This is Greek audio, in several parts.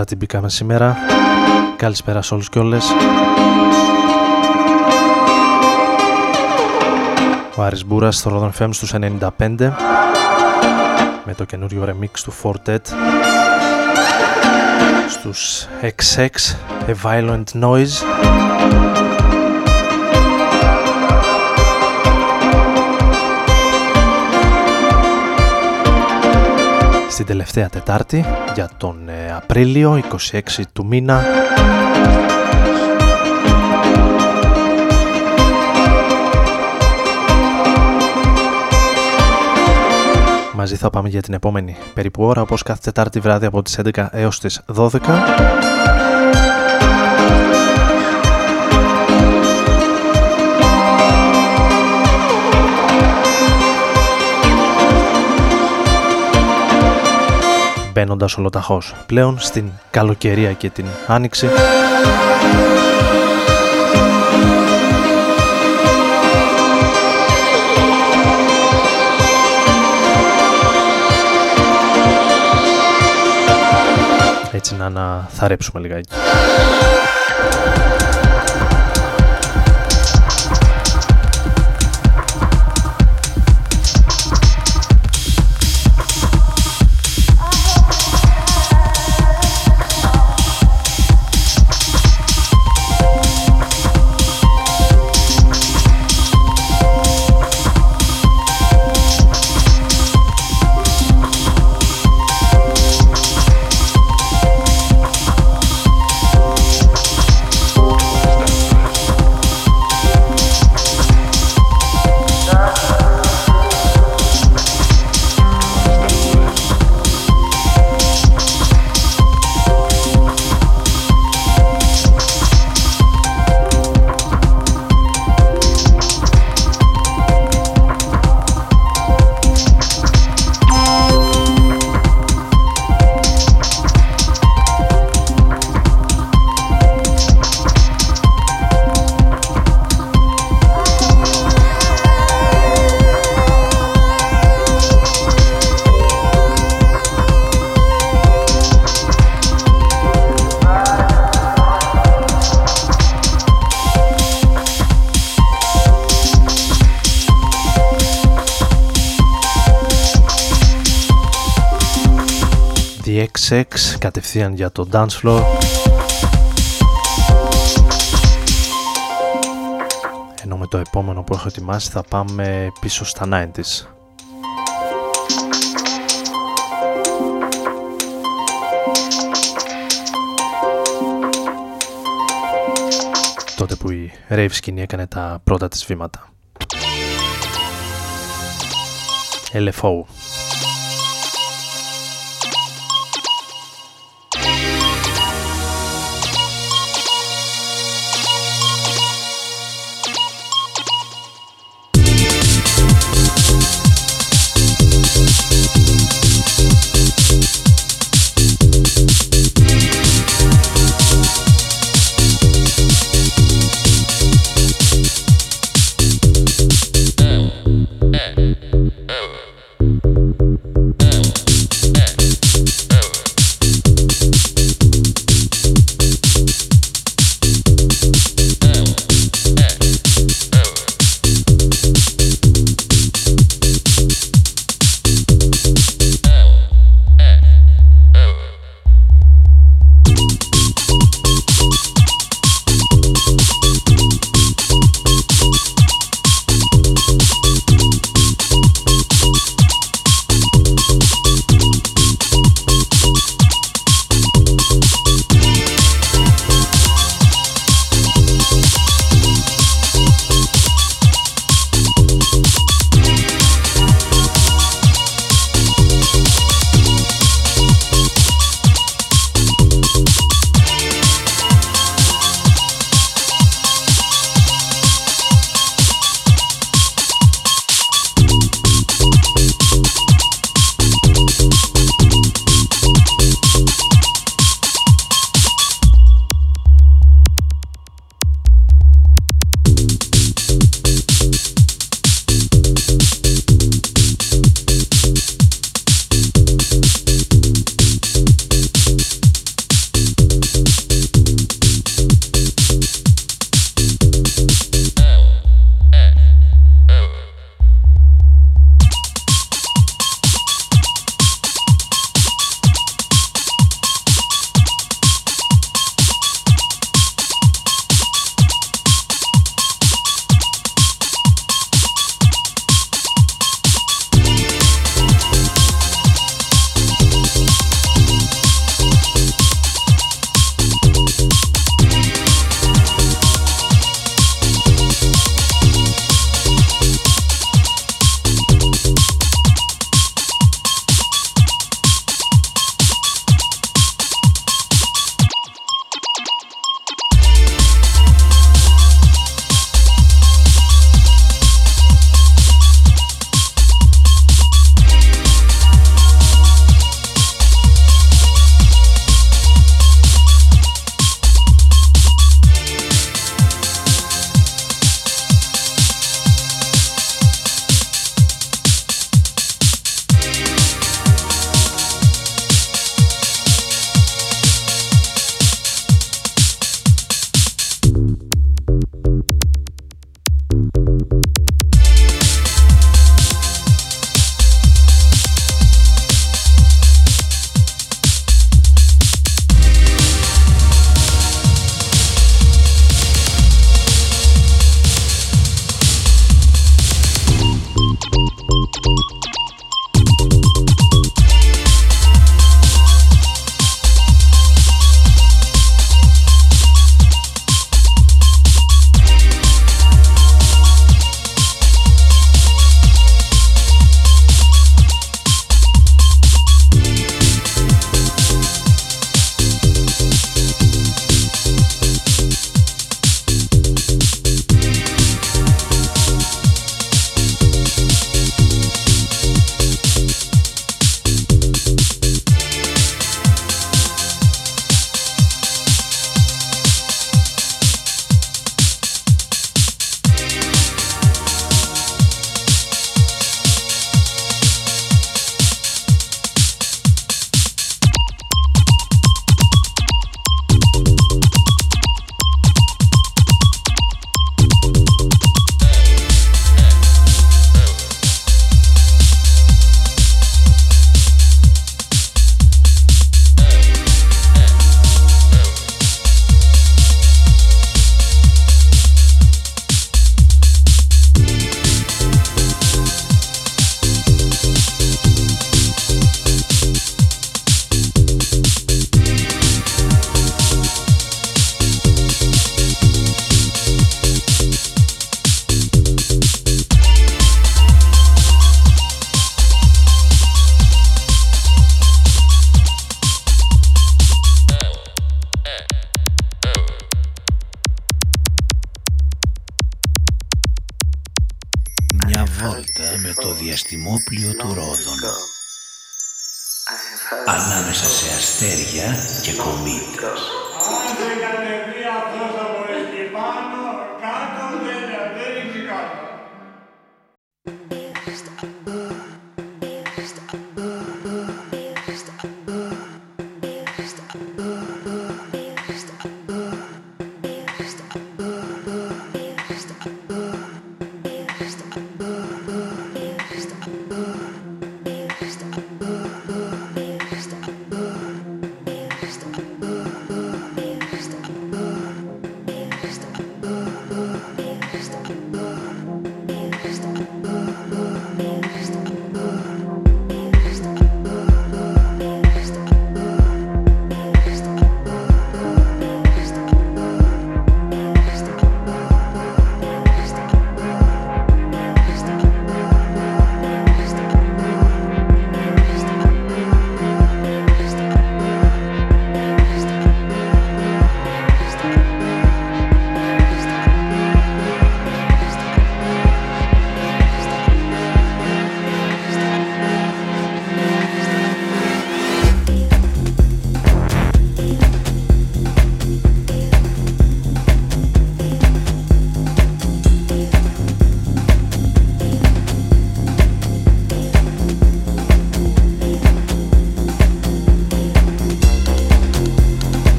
Αρκετά φορτσάτι μπήκαμε σήμερα. Καλησπέρα σε όλους και όλες. Ο Άρης Μπούρας στο Rodon FM στους 95 με το καινούριο remix του Fortet στους XX A Violent Noise στην τελευταία Τετάρτη για τον ε, Απρίλιο 26 του μήνα. Μαζί θα πάμε για την επόμενη περίπου ώρα όπως κάθε Τετάρτη βράδυ από τις 11 έως τις 12 μπαίνοντας ολοταχώς πλέον στην καλοκαιρία και την άνοιξη. Έτσι να αναθαρέψουμε λιγάκι. Κατευθείαν για το dance floor. Ενώ με το επόμενο που έχω ετοιμάσει θα πάμε πίσω στα 90s τότε που η rave σκηνή έκανε τα πρώτα της βήματα. LFO το διαστημόπλιο του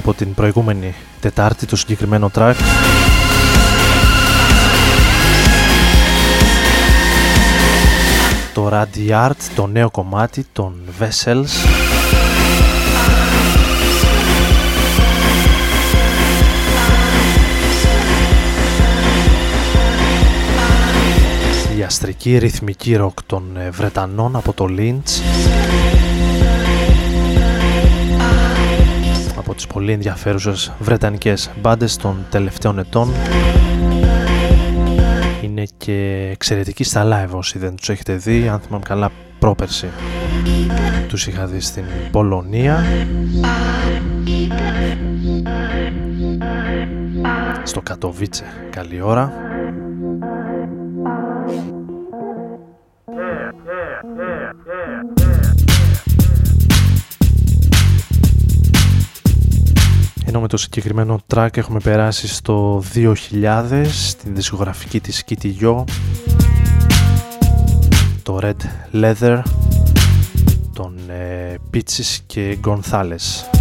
από την προηγούμενη Τετάρτη το συγκεκριμένο track. Το Radiart, το νέο κομμάτι των Vessels. Η αστρική ρυθμική ροκ των ε, Βρετανών από το Lynch τις πολύ ενδιαφέρουσες βρετανικές μπάντες των τελευταίων ετών. Είναι και εξαιρετικοί στα live όσοι δεν τους έχετε δει. Αν θυμάμαι καλά πρόπερση τους είχα δει στην Πολωνία. Στο Κατοβίτσε καλή ώρα το συγκεκριμένο track έχουμε περάσει στο 2000 στην δισκογραφική της Kitty Yo το Red Leather των ε, Peaches και Gonzales.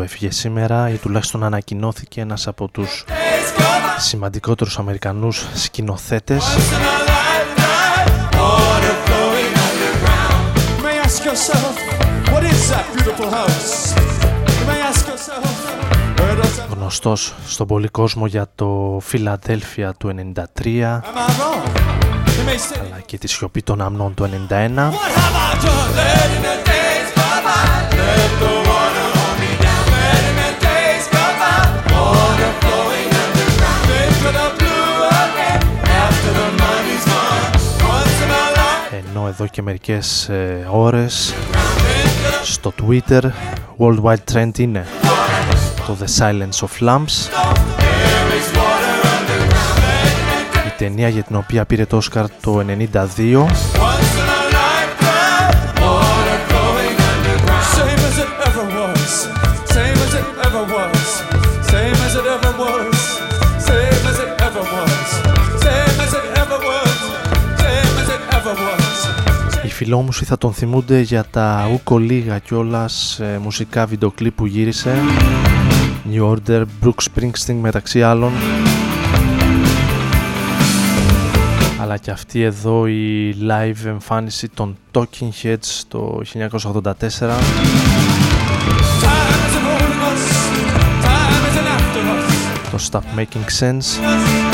Του έφυγε σήμερα ή τουλάχιστον ανακοινώθηκε ένας από τους σημαντικότερους Αμερικανούς σκηνοθέτες. Γνωστός στον πολύ κόσμο για το Φιλαδέλφια του 93 αλλά και τη σιωπή των αμνών του 91 ενώ εδώ και μερικές ε, ώρες στο Twitter Worldwide Trend είναι το The Silence of Lamps η ταινία για την οποία πήρε το Oscar το 92 φιλόμουσοι θα τον θυμούνται για τα ούκο λίγα κιόλας ε, μουσικά βιντεοκλίπ που γύρισε. New Order, Brooks Springsteen μεταξύ άλλων. Αλλά και αυτή εδώ η live εμφάνιση των Talking Heads το 1984 το Stop Making Sense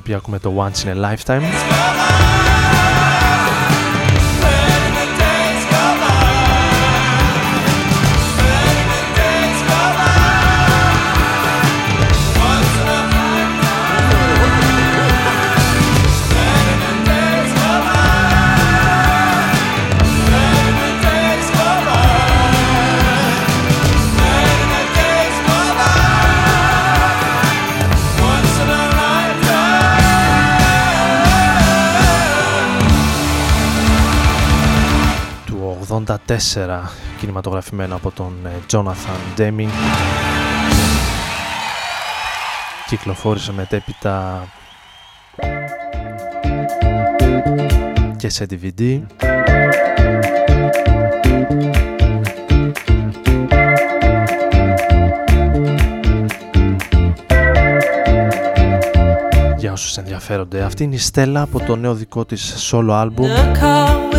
οποία ακούμε το Once in a Lifetime Του 84 κινηματογραφημένο από τον ε, Jonathan Demme κυκλοφόρησε μετέπειτα και σε DVD Για όσους ενδιαφέρονται Αυτή είναι η Στέλλα από το νέο δικό της solo album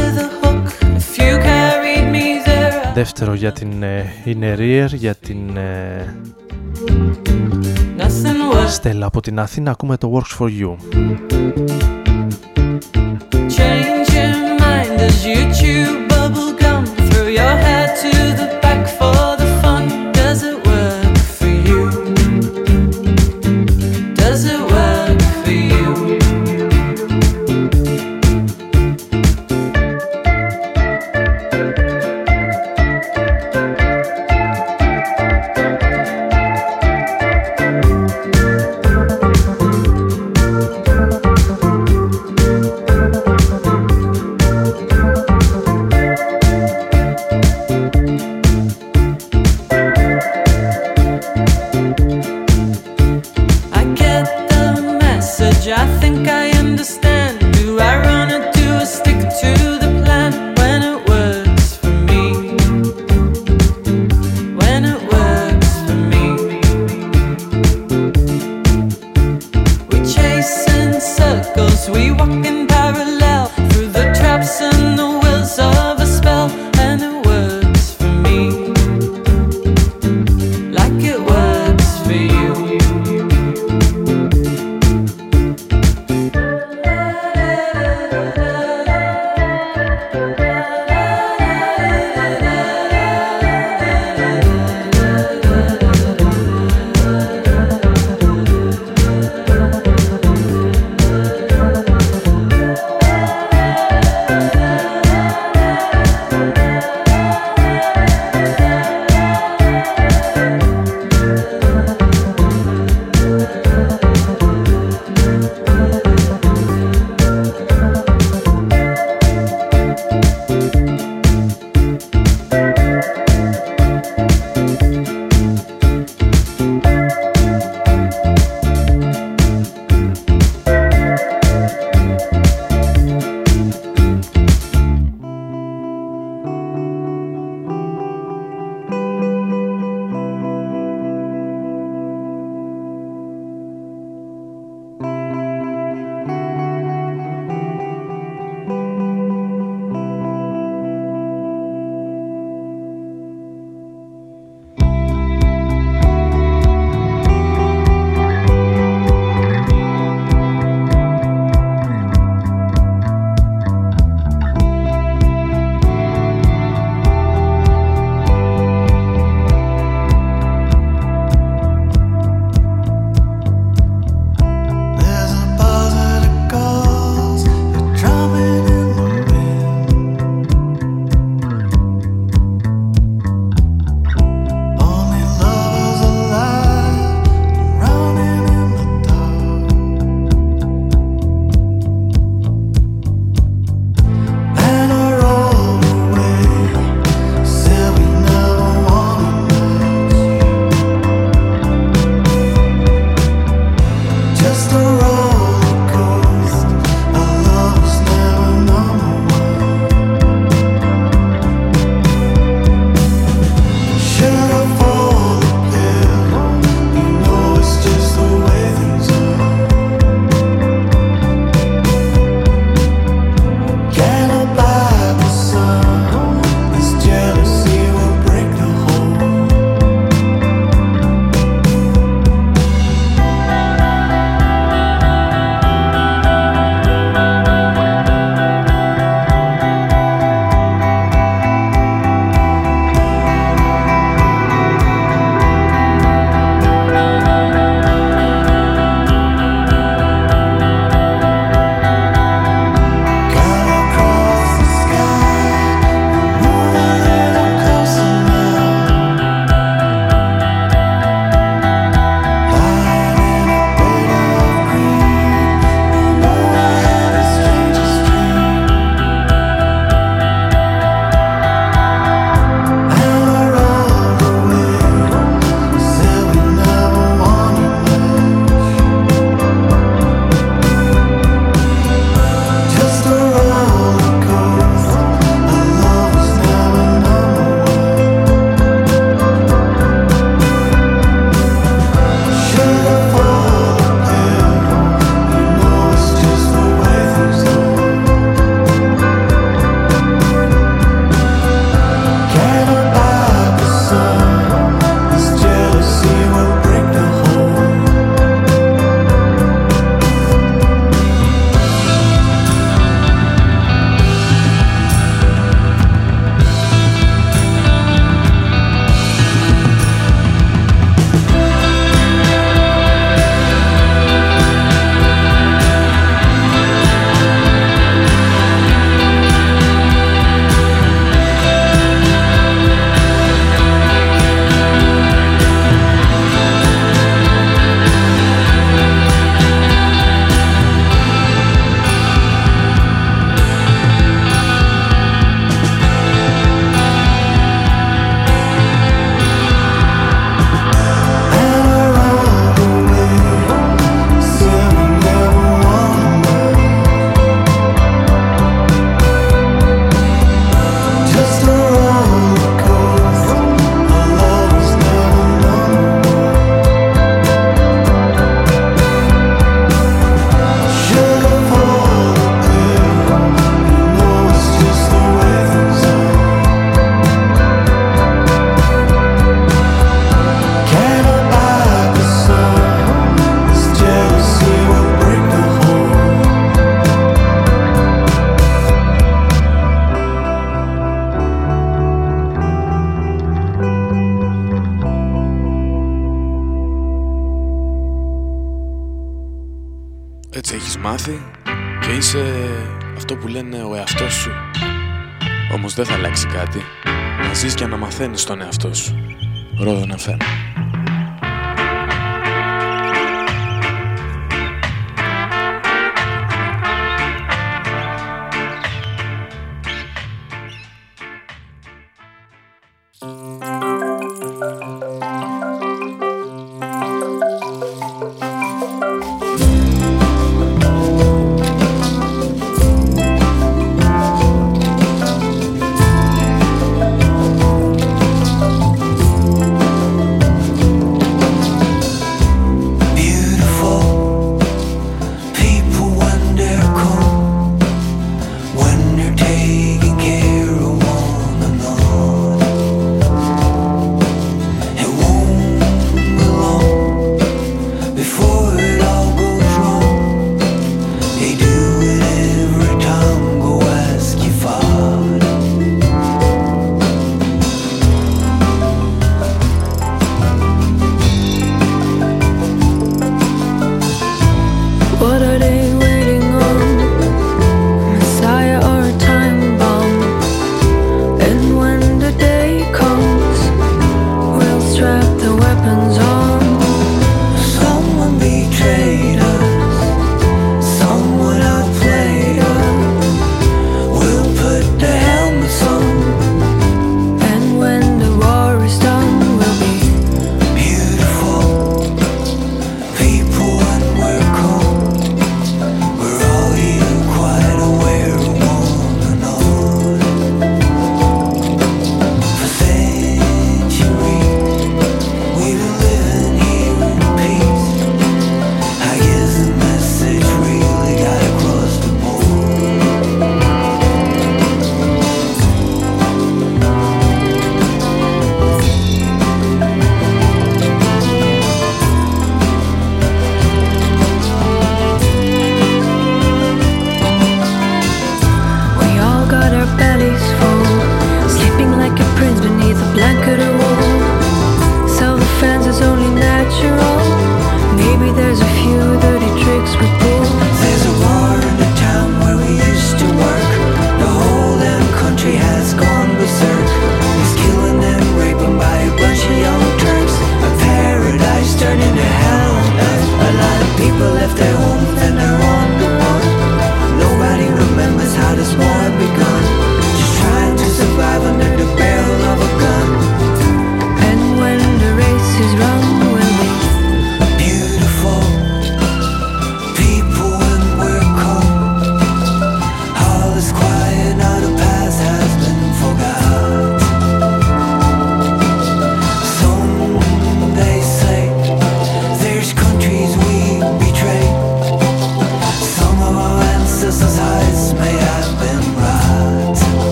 Δεύτερο για την ε, In Rear, για την ε, Στέλλα από την Αθήνα ακούμε το Works For You Change your mind as you chew bubble gum. Throw your hair to the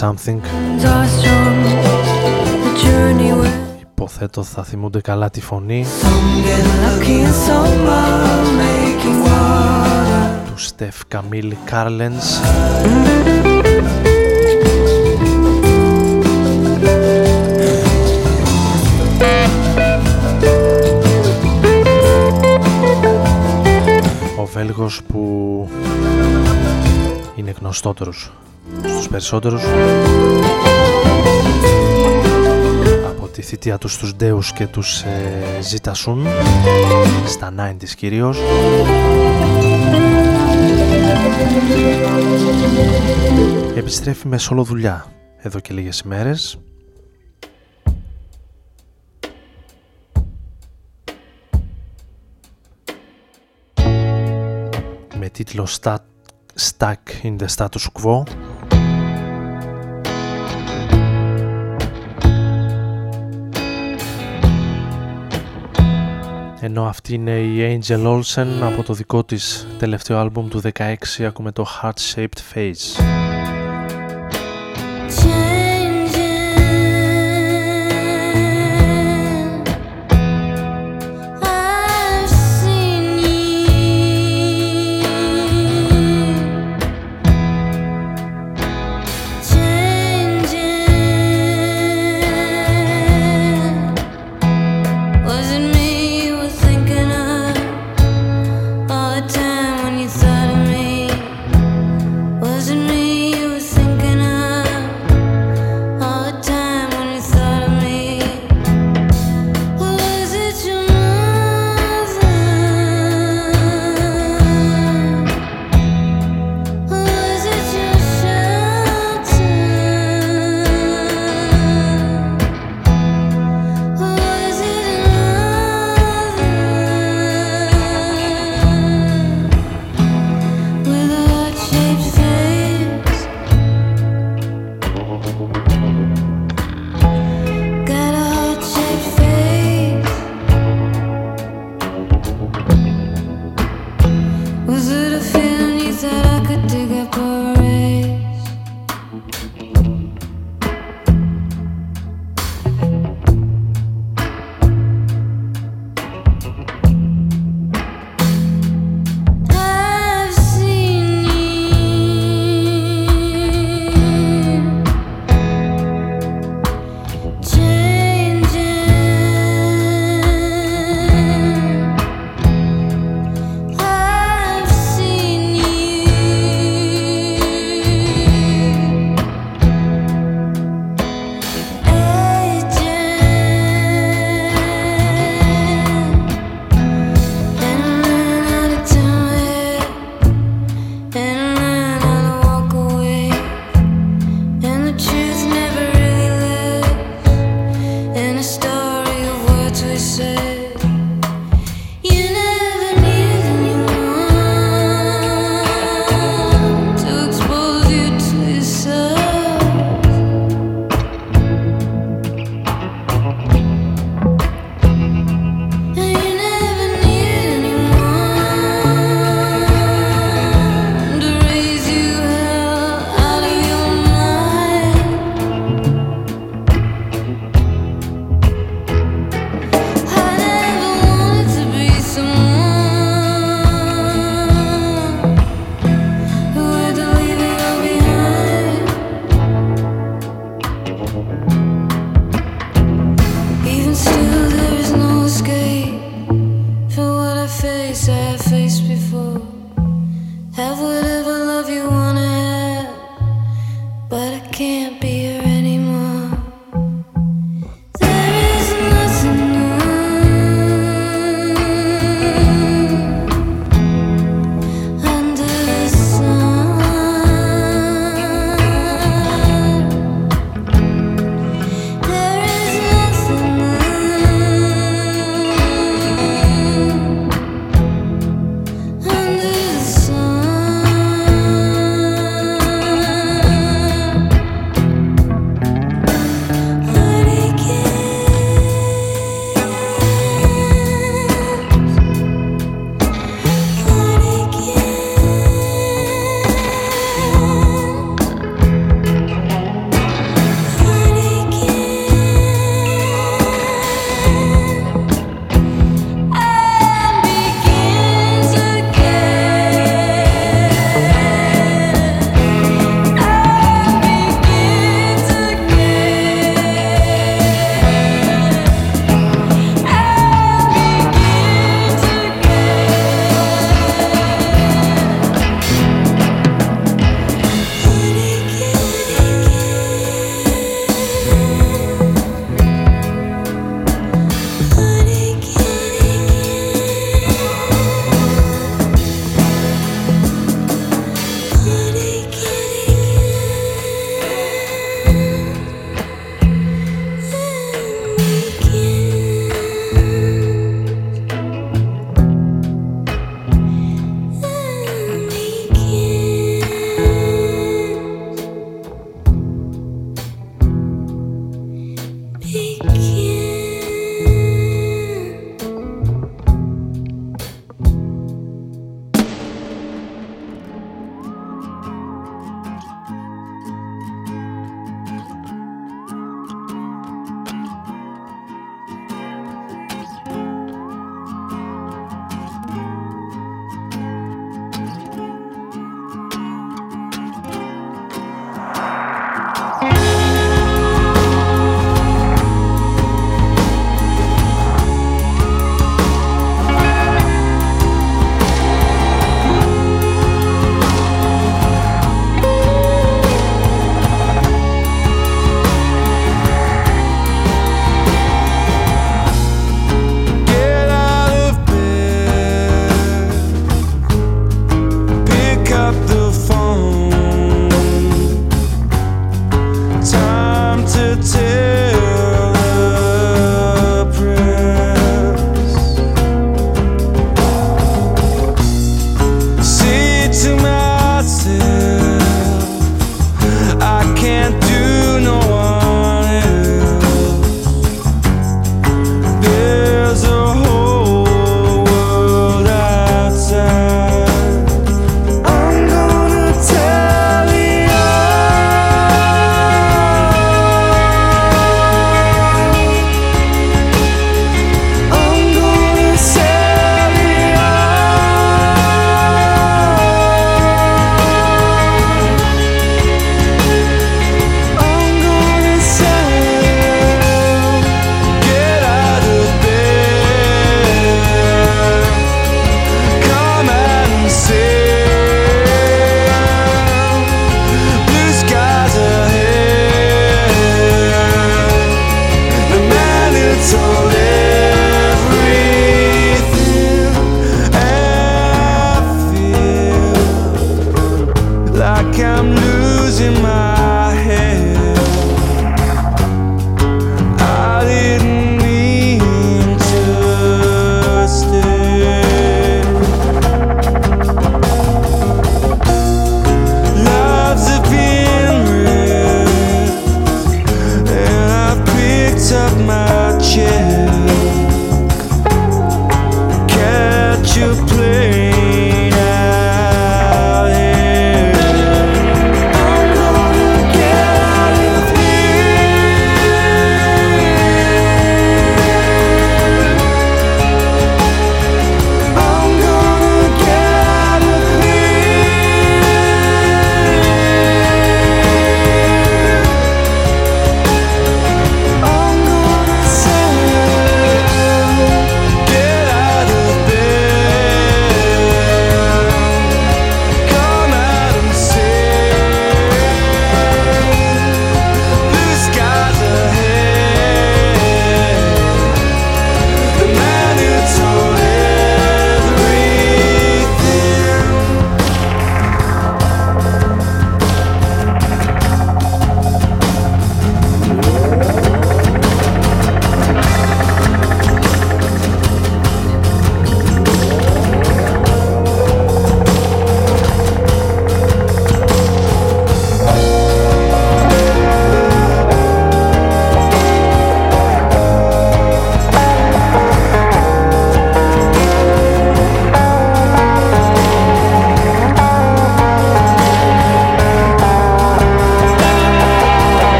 something. Υποθέτω θα θυμούνται καλά τη φωνή. Του Στεφ Καμίλ Κάρλενς. Ο Βέλγος που είναι γνωστότερος στους περισσότερους. Από τη θητεία τους στους Ντέους και τους ε, Ζητασούν. Στα 90's κυρίως. Επιστρέφει με σόλο δουλειά εδώ και λίγες ημέρες. Με τίτλο Stuck in the Status Quo ενώ αυτή είναι η Angel Olsen από το δικό της τελευταίο άλμπουμ του 16 ακούμε το Heart Shaped Face.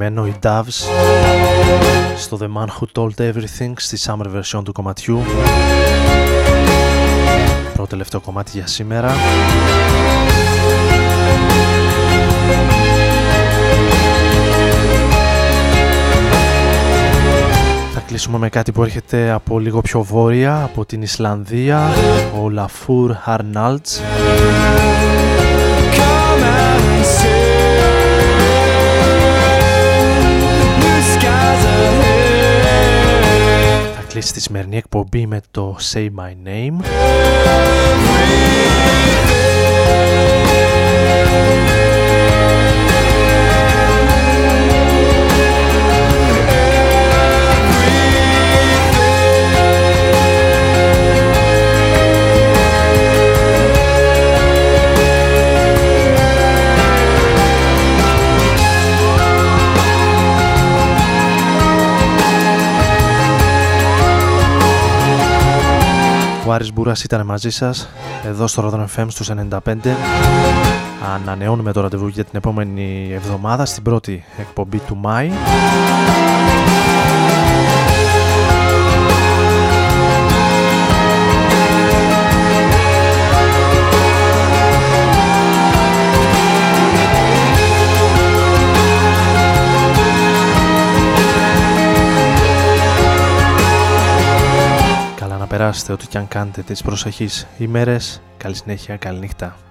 Αγαπημένο οι Doves στο The Man Who Told Everything στη summer version του κομματιού. Πρώτο τελευταίο κομμάτι για σήμερα. Θα κλείσουμε με κάτι που έρχεται από λίγο πιο βόρεια από την Ισλανδία ο Lafur Arnalds κλείσει τη σημερινή εκπομπή με το Say My Name. Ο Άρης Μπούρας ήταν μαζί σας εδώ στο Rodon FM στους 95 Ανανεώνουμε το ραντεβού για την επόμενη εβδομάδα στην πρώτη εκπομπή του Μάη περάσετε ό,τι και αν κάνετε τις προσεχείς ημέρες. Καλή συνέχεια, καλή νύχτα.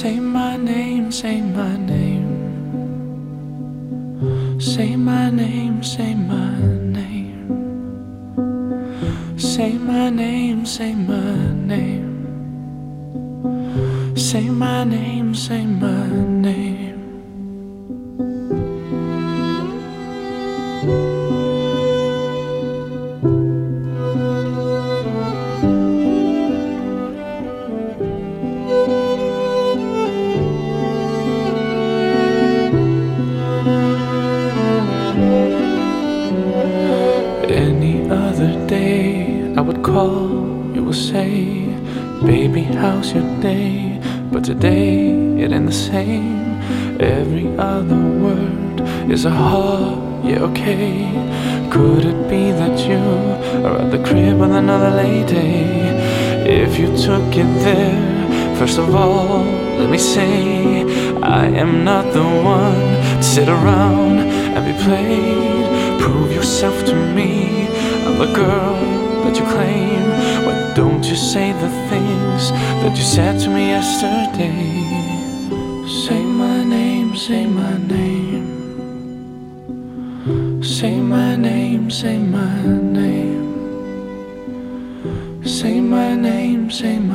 Say my name, say my name. Say my name, say my name. Say my name, say my name. Say my name, say my name. Same. Every other word is a ha, yeah, okay. Could it be that you are at the crib with another lady? If you took it there, first of all, let me say, I am not the one to sit around and be played. Prove yourself to me. I'm the girl that you claim. Why don't you say the things that you said to me yesterday? Say my name, say my name. Say my name, say my name. Say my name.